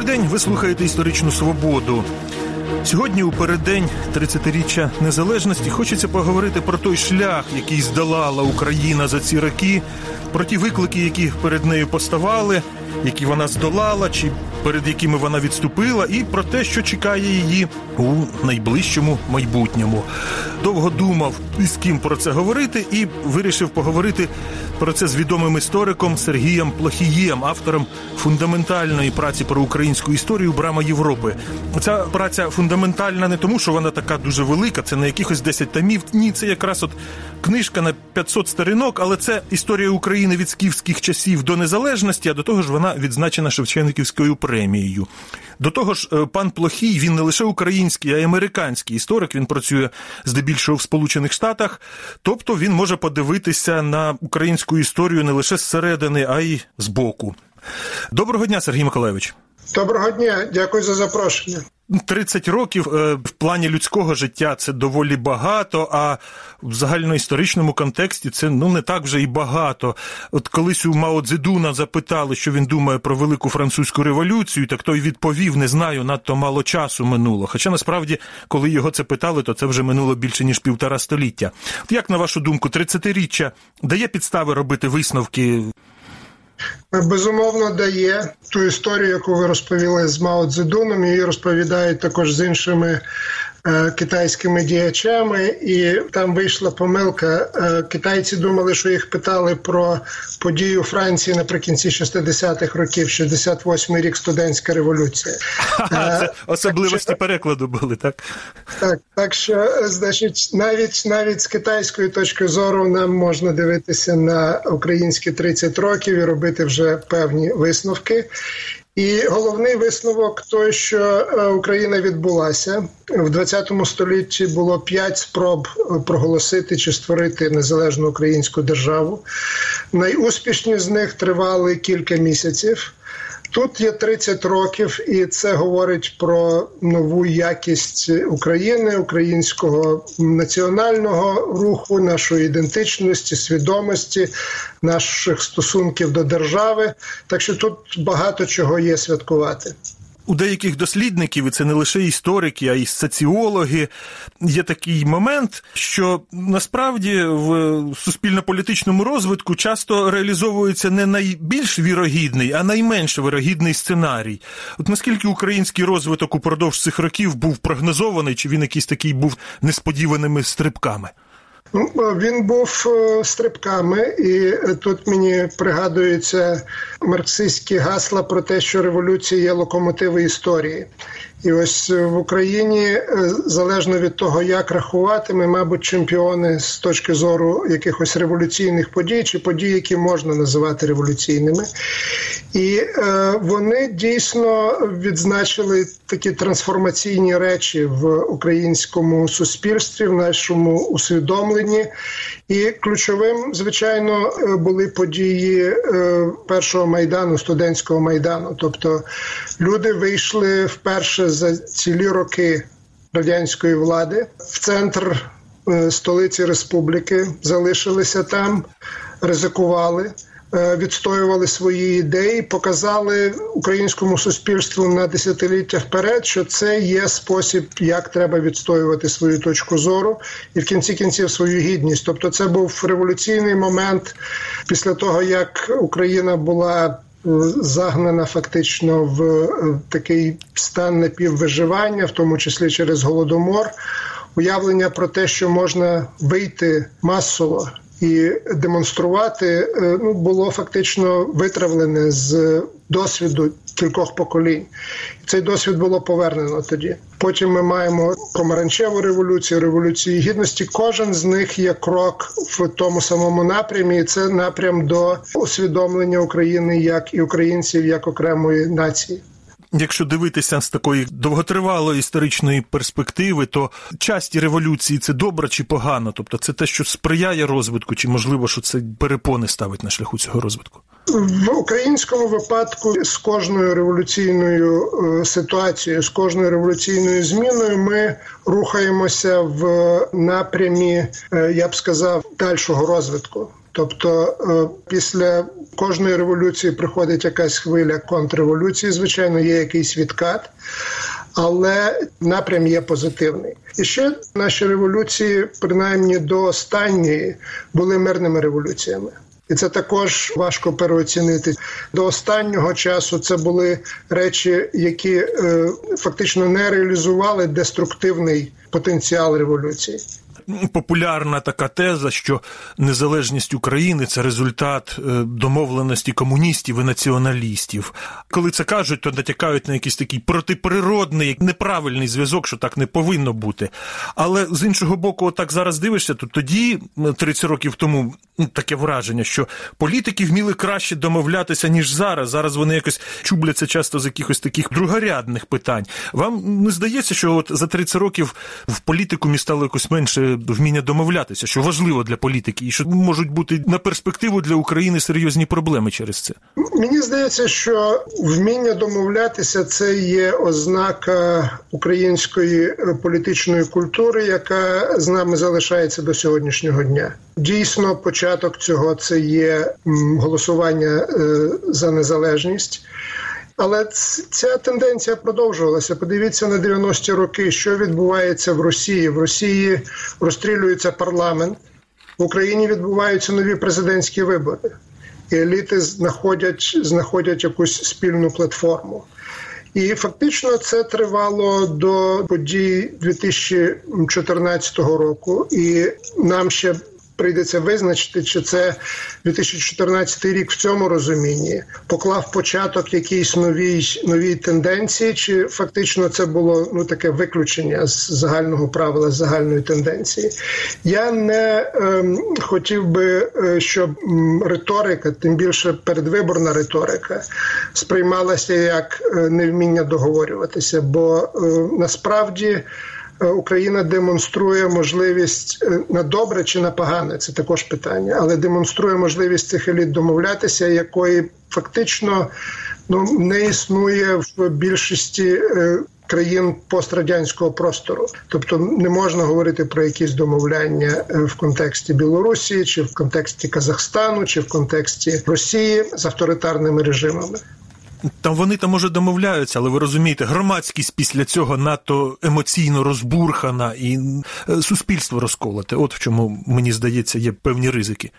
Добрий день, ви слухаєте історичну свободу. Сьогодні, у переддень 30-річчя незалежності, хочеться поговорити про той шлях, який здолала Україна за ці роки, про ті виклики, які перед нею поставали, які вона здолала, чи перед якими вона відступила, і про те, що чекає її у найближчому майбутньому. Довго думав, із ким про це говорити, і вирішив поговорити про це з відомим істориком Сергієм Плохієм, автором фундаментальної праці про українську історію Брама Європи. Ця праця фундаментальна не тому, що вона така дуже велика, це не якихось 10 тамів. Ні, це якраз от книжка на 500 сторінок, але це історія України від скіфських часів до незалежності. А до того ж, вона відзначена Шевченківською премією. До того ж, е, пан Плохій він не лише український, а й американський історик. Він працює здебільшого в Сполучених Штатах, тобто він може подивитися на українську історію не лише зсередини, а й збоку. Доброго дня, Сергій Миколаївич. Доброго дня, дякую за запрошення. 30 років е, в плані людського життя це доволі багато, а в загальноісторичному контексті це ну не так вже і багато. От колись у Мао Цзедуна запитали, що він думає про велику французьку революцію, так той відповів: не знаю, надто мало часу минуло. Хоча насправді, коли його це питали, то це вже минуло більше ніж півтора століття. От як на вашу думку, 30-річчя дає підстави робити висновки? Безумовно, дає ту історію, яку ви розповіли з Мао Цзедуном, її розповідають також з іншими китайськими діячами, і там вийшла помилка. Е, китайці думали, що їх питали про подію Франції наприкінці 60-х років, 68-й рік студентська революція. Це особливості так, перекладу були, так? Так, так що, значить, навіть навіть з китайської точки зору нам можна дивитися на українські 30 років і робити вже певні висновки. І головний висновок той, що е, Україна відбулася в 20 столітті. Було п'ять спроб е, проголосити чи створити незалежну українську державу. Найуспішні з них тривали кілька місяців. Тут є 30 років, і це говорить про нову якість України, українського національного руху, нашої ідентичності, свідомості, наших стосунків до держави. Так що тут багато чого є святкувати у деяких дослідників, і це не лише історики, а й соціологи, є такий момент, що насправді в суспільно-політичному розвитку часто реалізовується не найбільш вірогідний, а найменш вірогідний сценарій. От наскільки український розвиток упродовж цих років був прогнозований, чи він якийсь такий був несподіваними стрибками? Ну, він був е, стрибками, і тут мені пригадуються марксистські гасла про те, що революція є локомотиви історії. І ось в Україні е, залежно від того, як рахувати, ми, мабуть, чемпіони з точки зору якихось революційних подій чи подій, які можна називати революційними. І е, вони дійсно відзначили такі трансформаційні речі в українському суспільстві, в нашому усвідомленні. І ключовим, звичайно, е, були події е, першого майдану, студентського майдану. Тобто люди вийшли вперше за цілі роки радянської влади в центр е, столиці республіки, залишилися там, ризикували. Е, відстоювали свої ідеї, показали українському суспільству на десятиліття вперед, що це є спосіб, як треба відстоювати свою точку зору, і в кінці кінців свою гідність. Тобто, це був революційний момент після того, як Україна була загнана фактично в такий стан напіввиживання, в тому числі через голодомор, уявлення про те, що можна вийти масово. І демонструвати е, ну було фактично витравлене з досвіду кількох поколінь. Цей досвід було повернено тоді. Потім ми маємо помаранчеву революцію, революцію гідності. Кожен з них є крок в тому самому напрямі. і Це напрям до усвідомлення України як і українців як окремої нації. Якщо дивитися з такої довготривалої історичної перспективи, то часті революції це добре чи погано? Тобто це те, що сприяє розвитку, чи можливо, що це перепони ставить на шляху цього розвитку? В українському випадку з кожною революційною е, ситуацією, з кожною революційною зміною, ми рухаємося в напрямі, е, я б сказав, дальшого розвитку. Тобто, е, після кожної революції приходить якась хвиля контрреволюції. Звичайно, є якийсь відкат, але напрям є позитивний. І ще наші революції, принаймні до останньої, були мирними революціями. І це також важко переоцінити до останнього часу. Це були речі, які е, фактично не реалізували деструктивний потенціал революції популярна така теза, що незалежність України це результат е, домовленості комуністів і націоналістів. Коли це кажуть, то натякають на якийсь такий протиприродний, неправильний зв'язок, що так не повинно бути. Але з іншого боку, так зараз дивишся, то тоді, 30 років тому, таке враження, що політики вміли краще домовлятися, ніж зараз. Зараз вони якось чубляться часто з якихось таких другорядних питань. Вам не здається, що от за 30 років в політику стало якось менше вміння домовлятися, що важливо для політики, і що можуть бути на перспективу для України серйозні проблеми через це. Мені здається, що вміння домовлятися це є ознака української політичної культури, яка з нами залишається до сьогоднішнього дня. Дійсно, початок цього це є голосування е, за незалежність. Але ця тенденція продовжувалася. Подивіться на 90-ті роки, що відбувається в Росії. В Росії розстрілюється парламент, в Україні відбуваються нові президентські вибори, і еліти знаходять, знаходять якусь спільну платформу. І фактично це тривало до подій 2014 року, і нам ще прийдеться визначити, чи це 2014 рік в цьому розумінні поклав початок якійсь новій новій тенденції, чи фактично це було ну таке виключення з загального правила з загальної тенденції. Я не ем, хотів би, е, щоб риторика, тим більше передвиборна риторика, сприймалася як е, невміння договорюватися, бо е, насправді. Е, Україна демонструє можливість е, на добре чи на погане, це також питання, але демонструє можливість цих еліт домовлятися, якої фактично ну не існує в більшості. Е, країн пострадянського простору, тобто не можна говорити про якісь домовляння в контексті Білорусі, чи в контексті Казахстану, чи в контексті Росії з авторитарними режимами. Там вони там може домовляються, але ви розумієте, громадськість після цього надто емоційно розбурхана і е, суспільство розколоте. От в чому мені здається є певні ризики.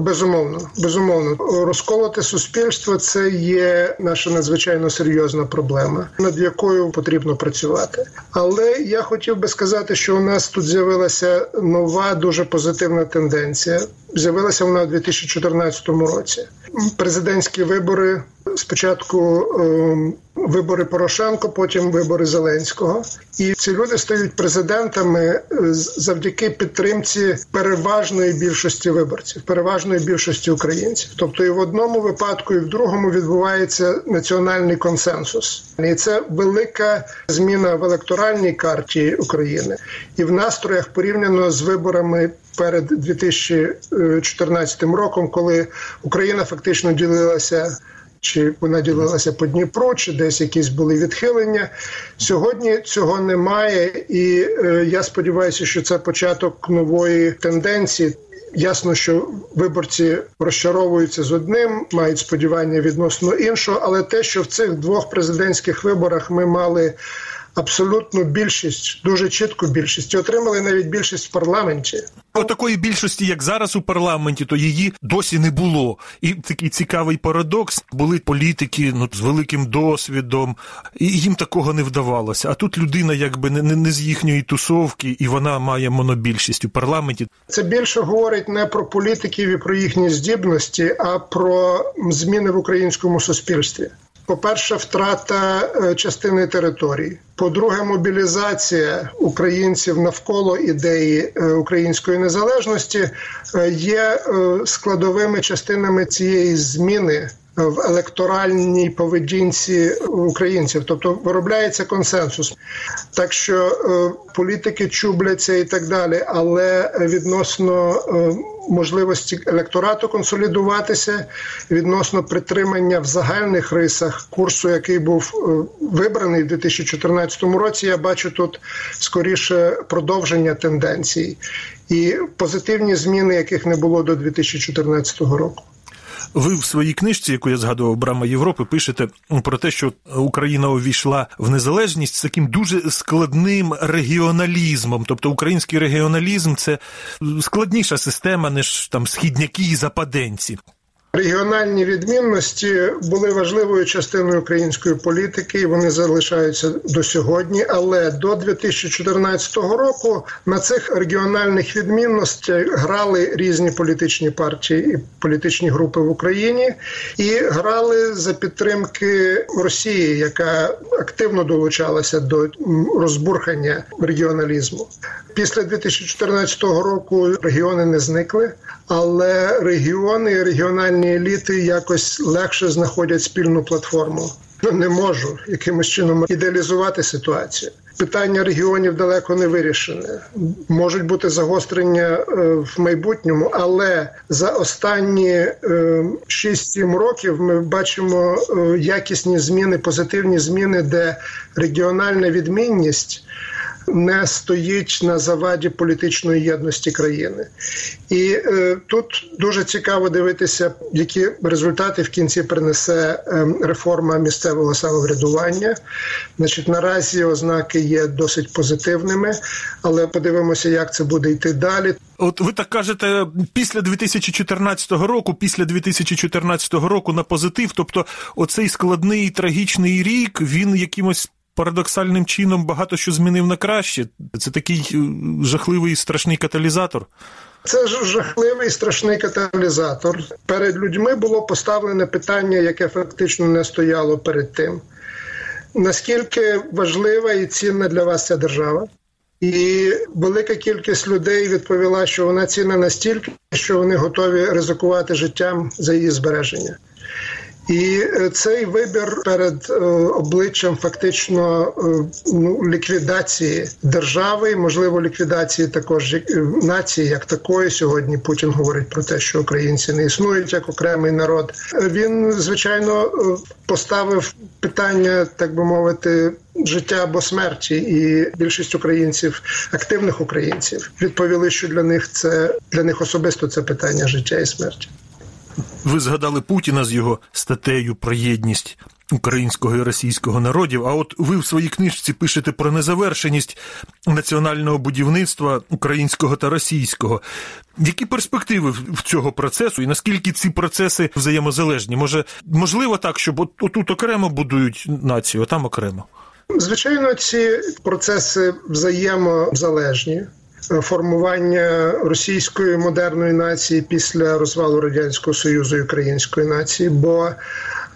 Безумовно, безумовно, розколоте суспільство це є наша надзвичайно серйозна проблема, над якою потрібно працювати. Але я хотів би сказати, що у нас тут з'явилася нова дуже позитивна тенденція. З'явилася вона у 2014 році. Президентські вибори спочатку ем, вибори Порошенко, потім вибори Зеленського, і ці люди стають президентами е, завдяки підтримці переважної більшості виборців, переважної більшості українців. Тобто, і в одному випадку, і в другому відбувається національний консенсус, і це велика зміна в електоральній карті України і в настроях порівняно з виборами. Перед 2014 роком, коли Україна фактично ділилася чи вона ділилася по Дніпру, чи десь якісь були відхилення. Сьогодні цього немає, і е, я сподіваюся, що це початок нової тенденції. Ясно, що виборці розчаровуються з одним, мають сподівання відносно іншого, але те, що в цих двох президентських виборах ми мали абсолютну більшість, дуже чітку більшість, і отримали навіть більшість в парламенті. Такої більшості, як зараз у парламенті, то її досі не було. І такий цікавий парадокс були політики ну з великим досвідом, і їм такого не вдавалося. А тут людина, якби не, не з їхньої тусовки, і вона має монобільшість у парламенті. Це більше говорить не про політиків і про їхні здібності, а про зміни в українському суспільстві. По-перше, втрата е, частини території. По-друге, мобілізація українців навколо ідеї е, української незалежності е, є складовими частинами цієї зміни в електоральній поведінці українців, тобто виробляється консенсус. Так що політики чубляться і так далі, але відносно можливості електорату консолідуватися, відносно притримання в загальних рисах курсу, який був е, вибраний в 2014 році, я бачу тут скоріше продовження тенденцій і позитивні зміни, яких не було до 2014 року. Ви в своїй книжці, яку я згадував Брама Європи, пишете про те, що Україна увійшла в незалежність з таким дуже складним регіоналізмом. Тобто український регіоналізм це складніша система, ніж там східняки і западенці. Регіональні відмінності були важливою частиною української політики, і вони залишаються до сьогодні. Але до 2014 року на цих регіональних відмінностях грали різні політичні партії і політичні групи в Україні, і грали за підтримки Росії, яка активно долучалася до розбурхання регіоналізму. Після 2014 року регіони не зникли, але регіони і регіональні еліти якось легше знаходять спільну платформу. Ну, не можу якимось чином ідеалізувати ситуацію. Питання регіонів далеко не вирішене. Можуть бути загострення е, в майбутньому, але за останні 6-7 е, років ми бачимо е, якісні зміни, позитивні зміни, де регіональна відмінність не стоїть на заваді політичної єдності країни, і е, тут дуже цікаво дивитися, які результати в кінці принесе е, реформа місцевого самоврядування. Значить, наразі ознаки є досить позитивними, але подивимося, як це буде йти далі. От ви так кажете, після 2014 року, після 2014 року на позитив, тобто оцей складний трагічний рік, він якимось парадоксальним чином багато що змінив на краще. Це такий е, жахливий страшний каталізатор. Це жахливий страшний каталізатор. Перед людьми було поставлене питання, яке фактично не стояло перед тим. Наскільки важлива і цінна для вас ця держава? І велика кількість людей відповіла, що вона цінна настільки, що вони готові ризикувати життям за її збереження. І е, цей вибір перед е, обличчям фактично е, ну, ліквідації держави, можливо, ліквідації також нації, як такої. Сьогодні Путін говорить про те, що українці не існують як окремий народ. Він звичайно поставив питання, так би мовити. Життя або смерті, і більшість українців, активних українців, відповіли, що для них це для них особисто це питання життя і смерті. Ви згадали Путіна з його статтею про єдність українського і російського народів. А от ви в своїй книжці пишете про незавершеність національного будівництва українського та російського. Які перспективи в цього процесу, і наскільки ці процеси взаємозалежні? Може, можливо так, щоб от, отут окремо будують націю, а там окремо? Звичайно, ці процеси взаємозалежні формування російської модерної нації після розвалу радянського союзу і української нації. бо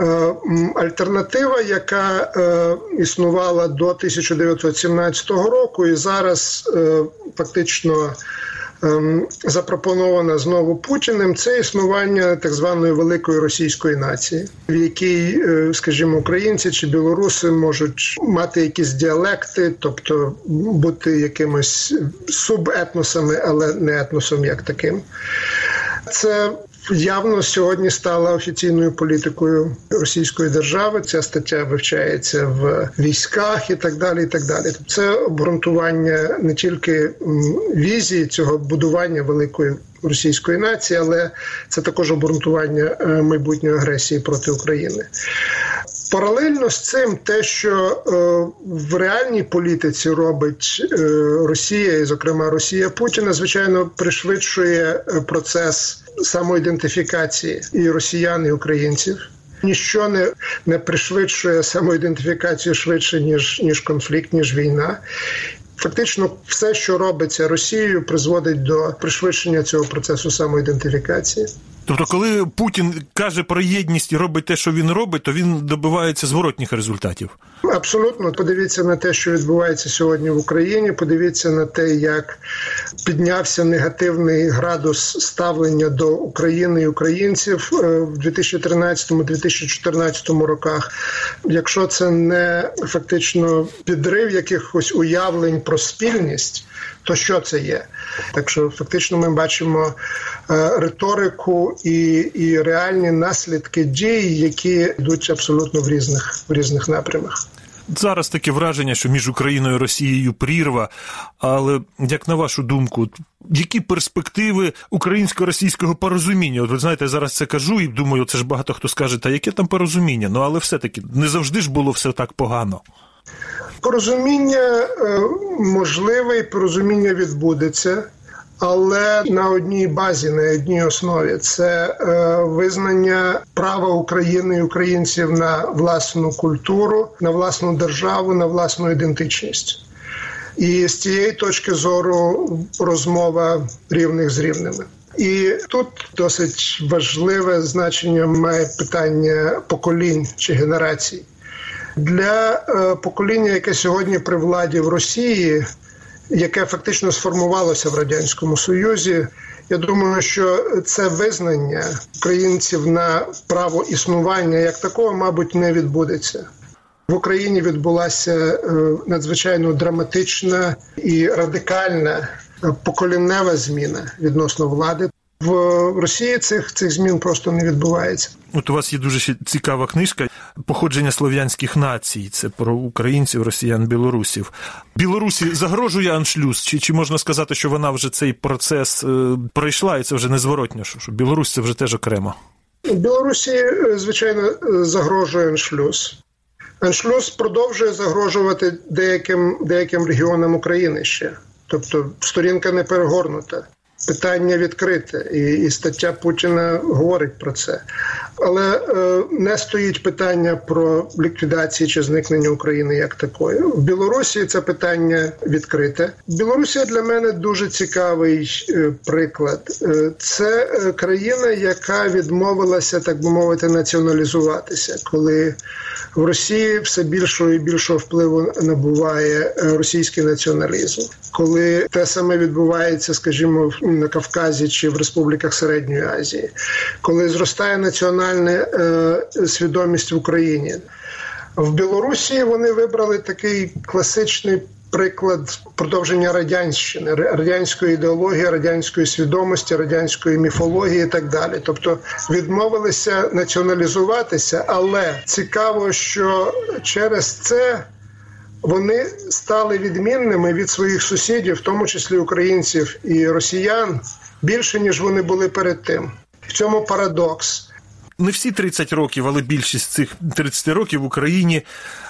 е, Альтернатива, яка е, існувала до 1917 року, і зараз е, фактично запропонована знову Путіним, це існування так званої великої російської нації, в якій, е, скажімо, українці чи білоруси можуть мати якісь діалекти, тобто бути якимось субетносами, але не етносом як таким. Це явно сьогодні стала офіційною політикою Російської держави. Ця стаття вивчається в військах і так далі. І так далі. Тобто це обґрунтування не тільки візії цього будування великої російської нації, але це також обґрунтування е, майбутньої агресії проти України. Паралельно з цим, те, що е, в реальній політиці робить е, Росія, і зокрема Росія Путіна, звичайно, пришвидшує е, процес самоідентифікації і росіян, і українців. Ніщо не не пришвидшує самоідентифікацію швидше ніж ніж конфлікт, ніж війна. Фактично, все, що робиться Росією, призводить до пришвидшення цього процесу самоідентифікації. Тобто, коли Путін каже про єдність і робить те, що він робить, то він добивається зворотніх результатів. Абсолютно, подивіться на те, що відбувається сьогодні в Україні. Подивіться на те, як піднявся негативний градус ставлення до України і українців е, в 2013-2014 роках. Якщо це не фактично підрив якихось уявлень про спільність то що це є? Так що фактично ми бачимо е, риторику і і реальні наслідки дій, які йдуть абсолютно в різних в різних напрямах. Зараз таке враження, що між Україною і Росією прірва. Але як на вашу думку, які перспективи українсько-російського порозуміння? От ви знаєте, зараз це кажу і думаю, це ж багато хто скаже, та яке там порозуміння? Ну але все-таки не завжди ж було все так погано. Порозуміння е, можливе і порозуміння відбудеться але на одній базі, на одній основі це е, визнання права України і українців на власну культуру, на власну державу, на власну ідентичність. І з цієї точки зору розмова рівних з рівними. І тут досить важливе значення має питання поколінь чи генерацій для е, покоління, яке сьогодні при владі в Росії яке фактично сформувалося в радянському союзі. Я думаю, що це визнання українців на право існування як такого, мабуть, не відбудеться. В Україні відбулася е, надзвичайно драматична і радикальна поколіннева зміна відносно влади. В Росії цих цих змін просто не відбувається. От у вас є дуже цікава книжка походження слов'янських націй. Це про українців, росіян, білорусів. Білорусі загрожує аншлюз? Чи чи можна сказати, що вона вже цей процес е, пройшла, і це вже незворотньо? Що Білорусь це вже теж окремо? Білорусі, е, звичайно, загрожує аншлюз. Аншлюз продовжує загрожувати деяким деяким регіонам України ще. Тобто сторінка не перегорнута питання відкрите, і і стаття Путіна говорить про це. Але е, не стоїть питання про ліквідацію чи зникнення України як такої. В Білорусі це питання відкрите. Білорусія для мене дуже цікавий е, приклад. Е, це е, країна, яка відмовилася, так би мовити, націоналізуватися, коли в Росії все більшого і більшого впливу набуває е, російський націоналізм, коли те саме відбувається, скажімо, на Кавказі чи в республіках Середньої Азії, коли зростає національна е, свідомість в Україні. В Білорусі вони вибрали такий класичний приклад продовження радянщини, радянської ідеології, радянської свідомості, радянської міфології і так далі. Тобто відмовилися націоналізуватися, але цікаво, що через це. Вони стали відмінними від своїх сусідів, в тому числі українців і росіян, більше ніж вони були перед тим. В цьому парадокс. Не всі 30 років, але більшість цих 30 років в Україні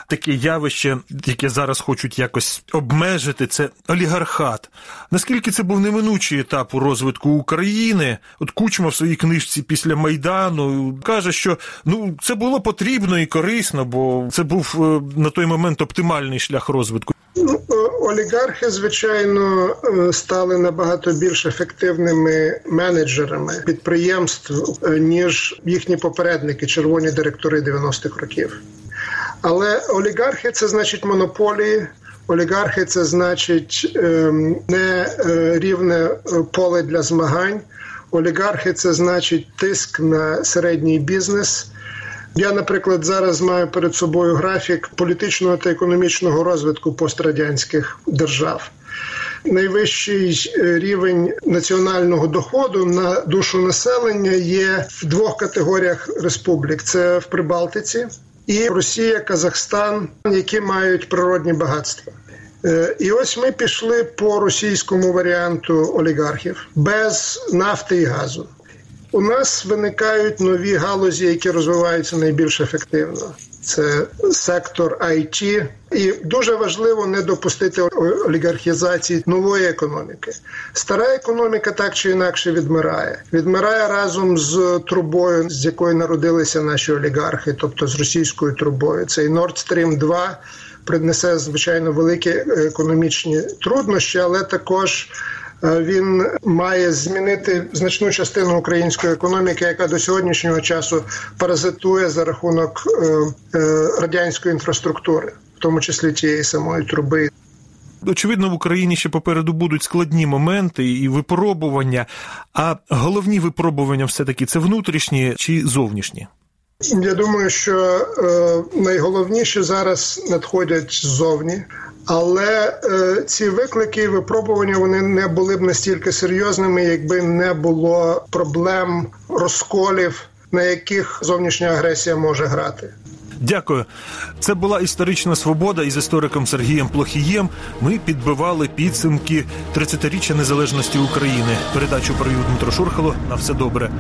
таке явище, яке зараз хочуть якось обмежити, це олігархат. Наскільки це був неминучий етап у розвитку України? От Кучма в своїй книжці після Майдану каже, що ну це було потрібно і корисно, бо це був е, на той момент оптимальний шлях розвитку. Ну, е, олігархи, звичайно, е, стали набагато більш ефективними менеджерами підприємств ніж їхні попередники, червоні директори 90-х років. Але олігархи це значить монополії. Олігархи це значить ем, не е, рівне е, поле для змагань. Олігархи це значить тиск на середній бізнес. Я, наприклад, зараз маю перед собою графік політичного та економічного розвитку пострадянських держав. Найвищий е, рівень національного доходу на душу населення є в двох категоріях республік: це в Прибалтиці і Росія, Казахстан, які мають природні багатства. Е, і ось ми пішли по російському варіанту олігархів без нафти і газу. У нас виникають нові галузі, які розвиваються найбільш ефективно це сектор IT. і дуже важливо не допустити олігархізації нової економіки. Стара економіка так чи інакше відмирає. Відмирає разом з трубою, з якої народилися наші олігархи, тобто з російською трубою. Цей Nord Stream 2 принесе звичайно великі економічні труднощі, але також він має змінити значну частину української економіки, яка до сьогоднішнього часу паразитує за рахунок е, е, радянської інфраструктури, в тому числі тієї самої труби. Очевидно, в Україні ще попереду будуть складні моменти і випробування. А головні випробування все таки це внутрішні чи зовнішні? Я думаю, що е, найголовніше зараз надходять ззовні. Але е, ці виклики і випробування вони не були б настільки серйозними, якби не було проблем розколів, на яких зовнішня агресія може грати. Дякую. Це була історична свобода із істориком Сергієм Плохієм. Ми підбивали підсумки 30-річчя незалежності України. Передачу провів Дмитро Шурхало. На все добре.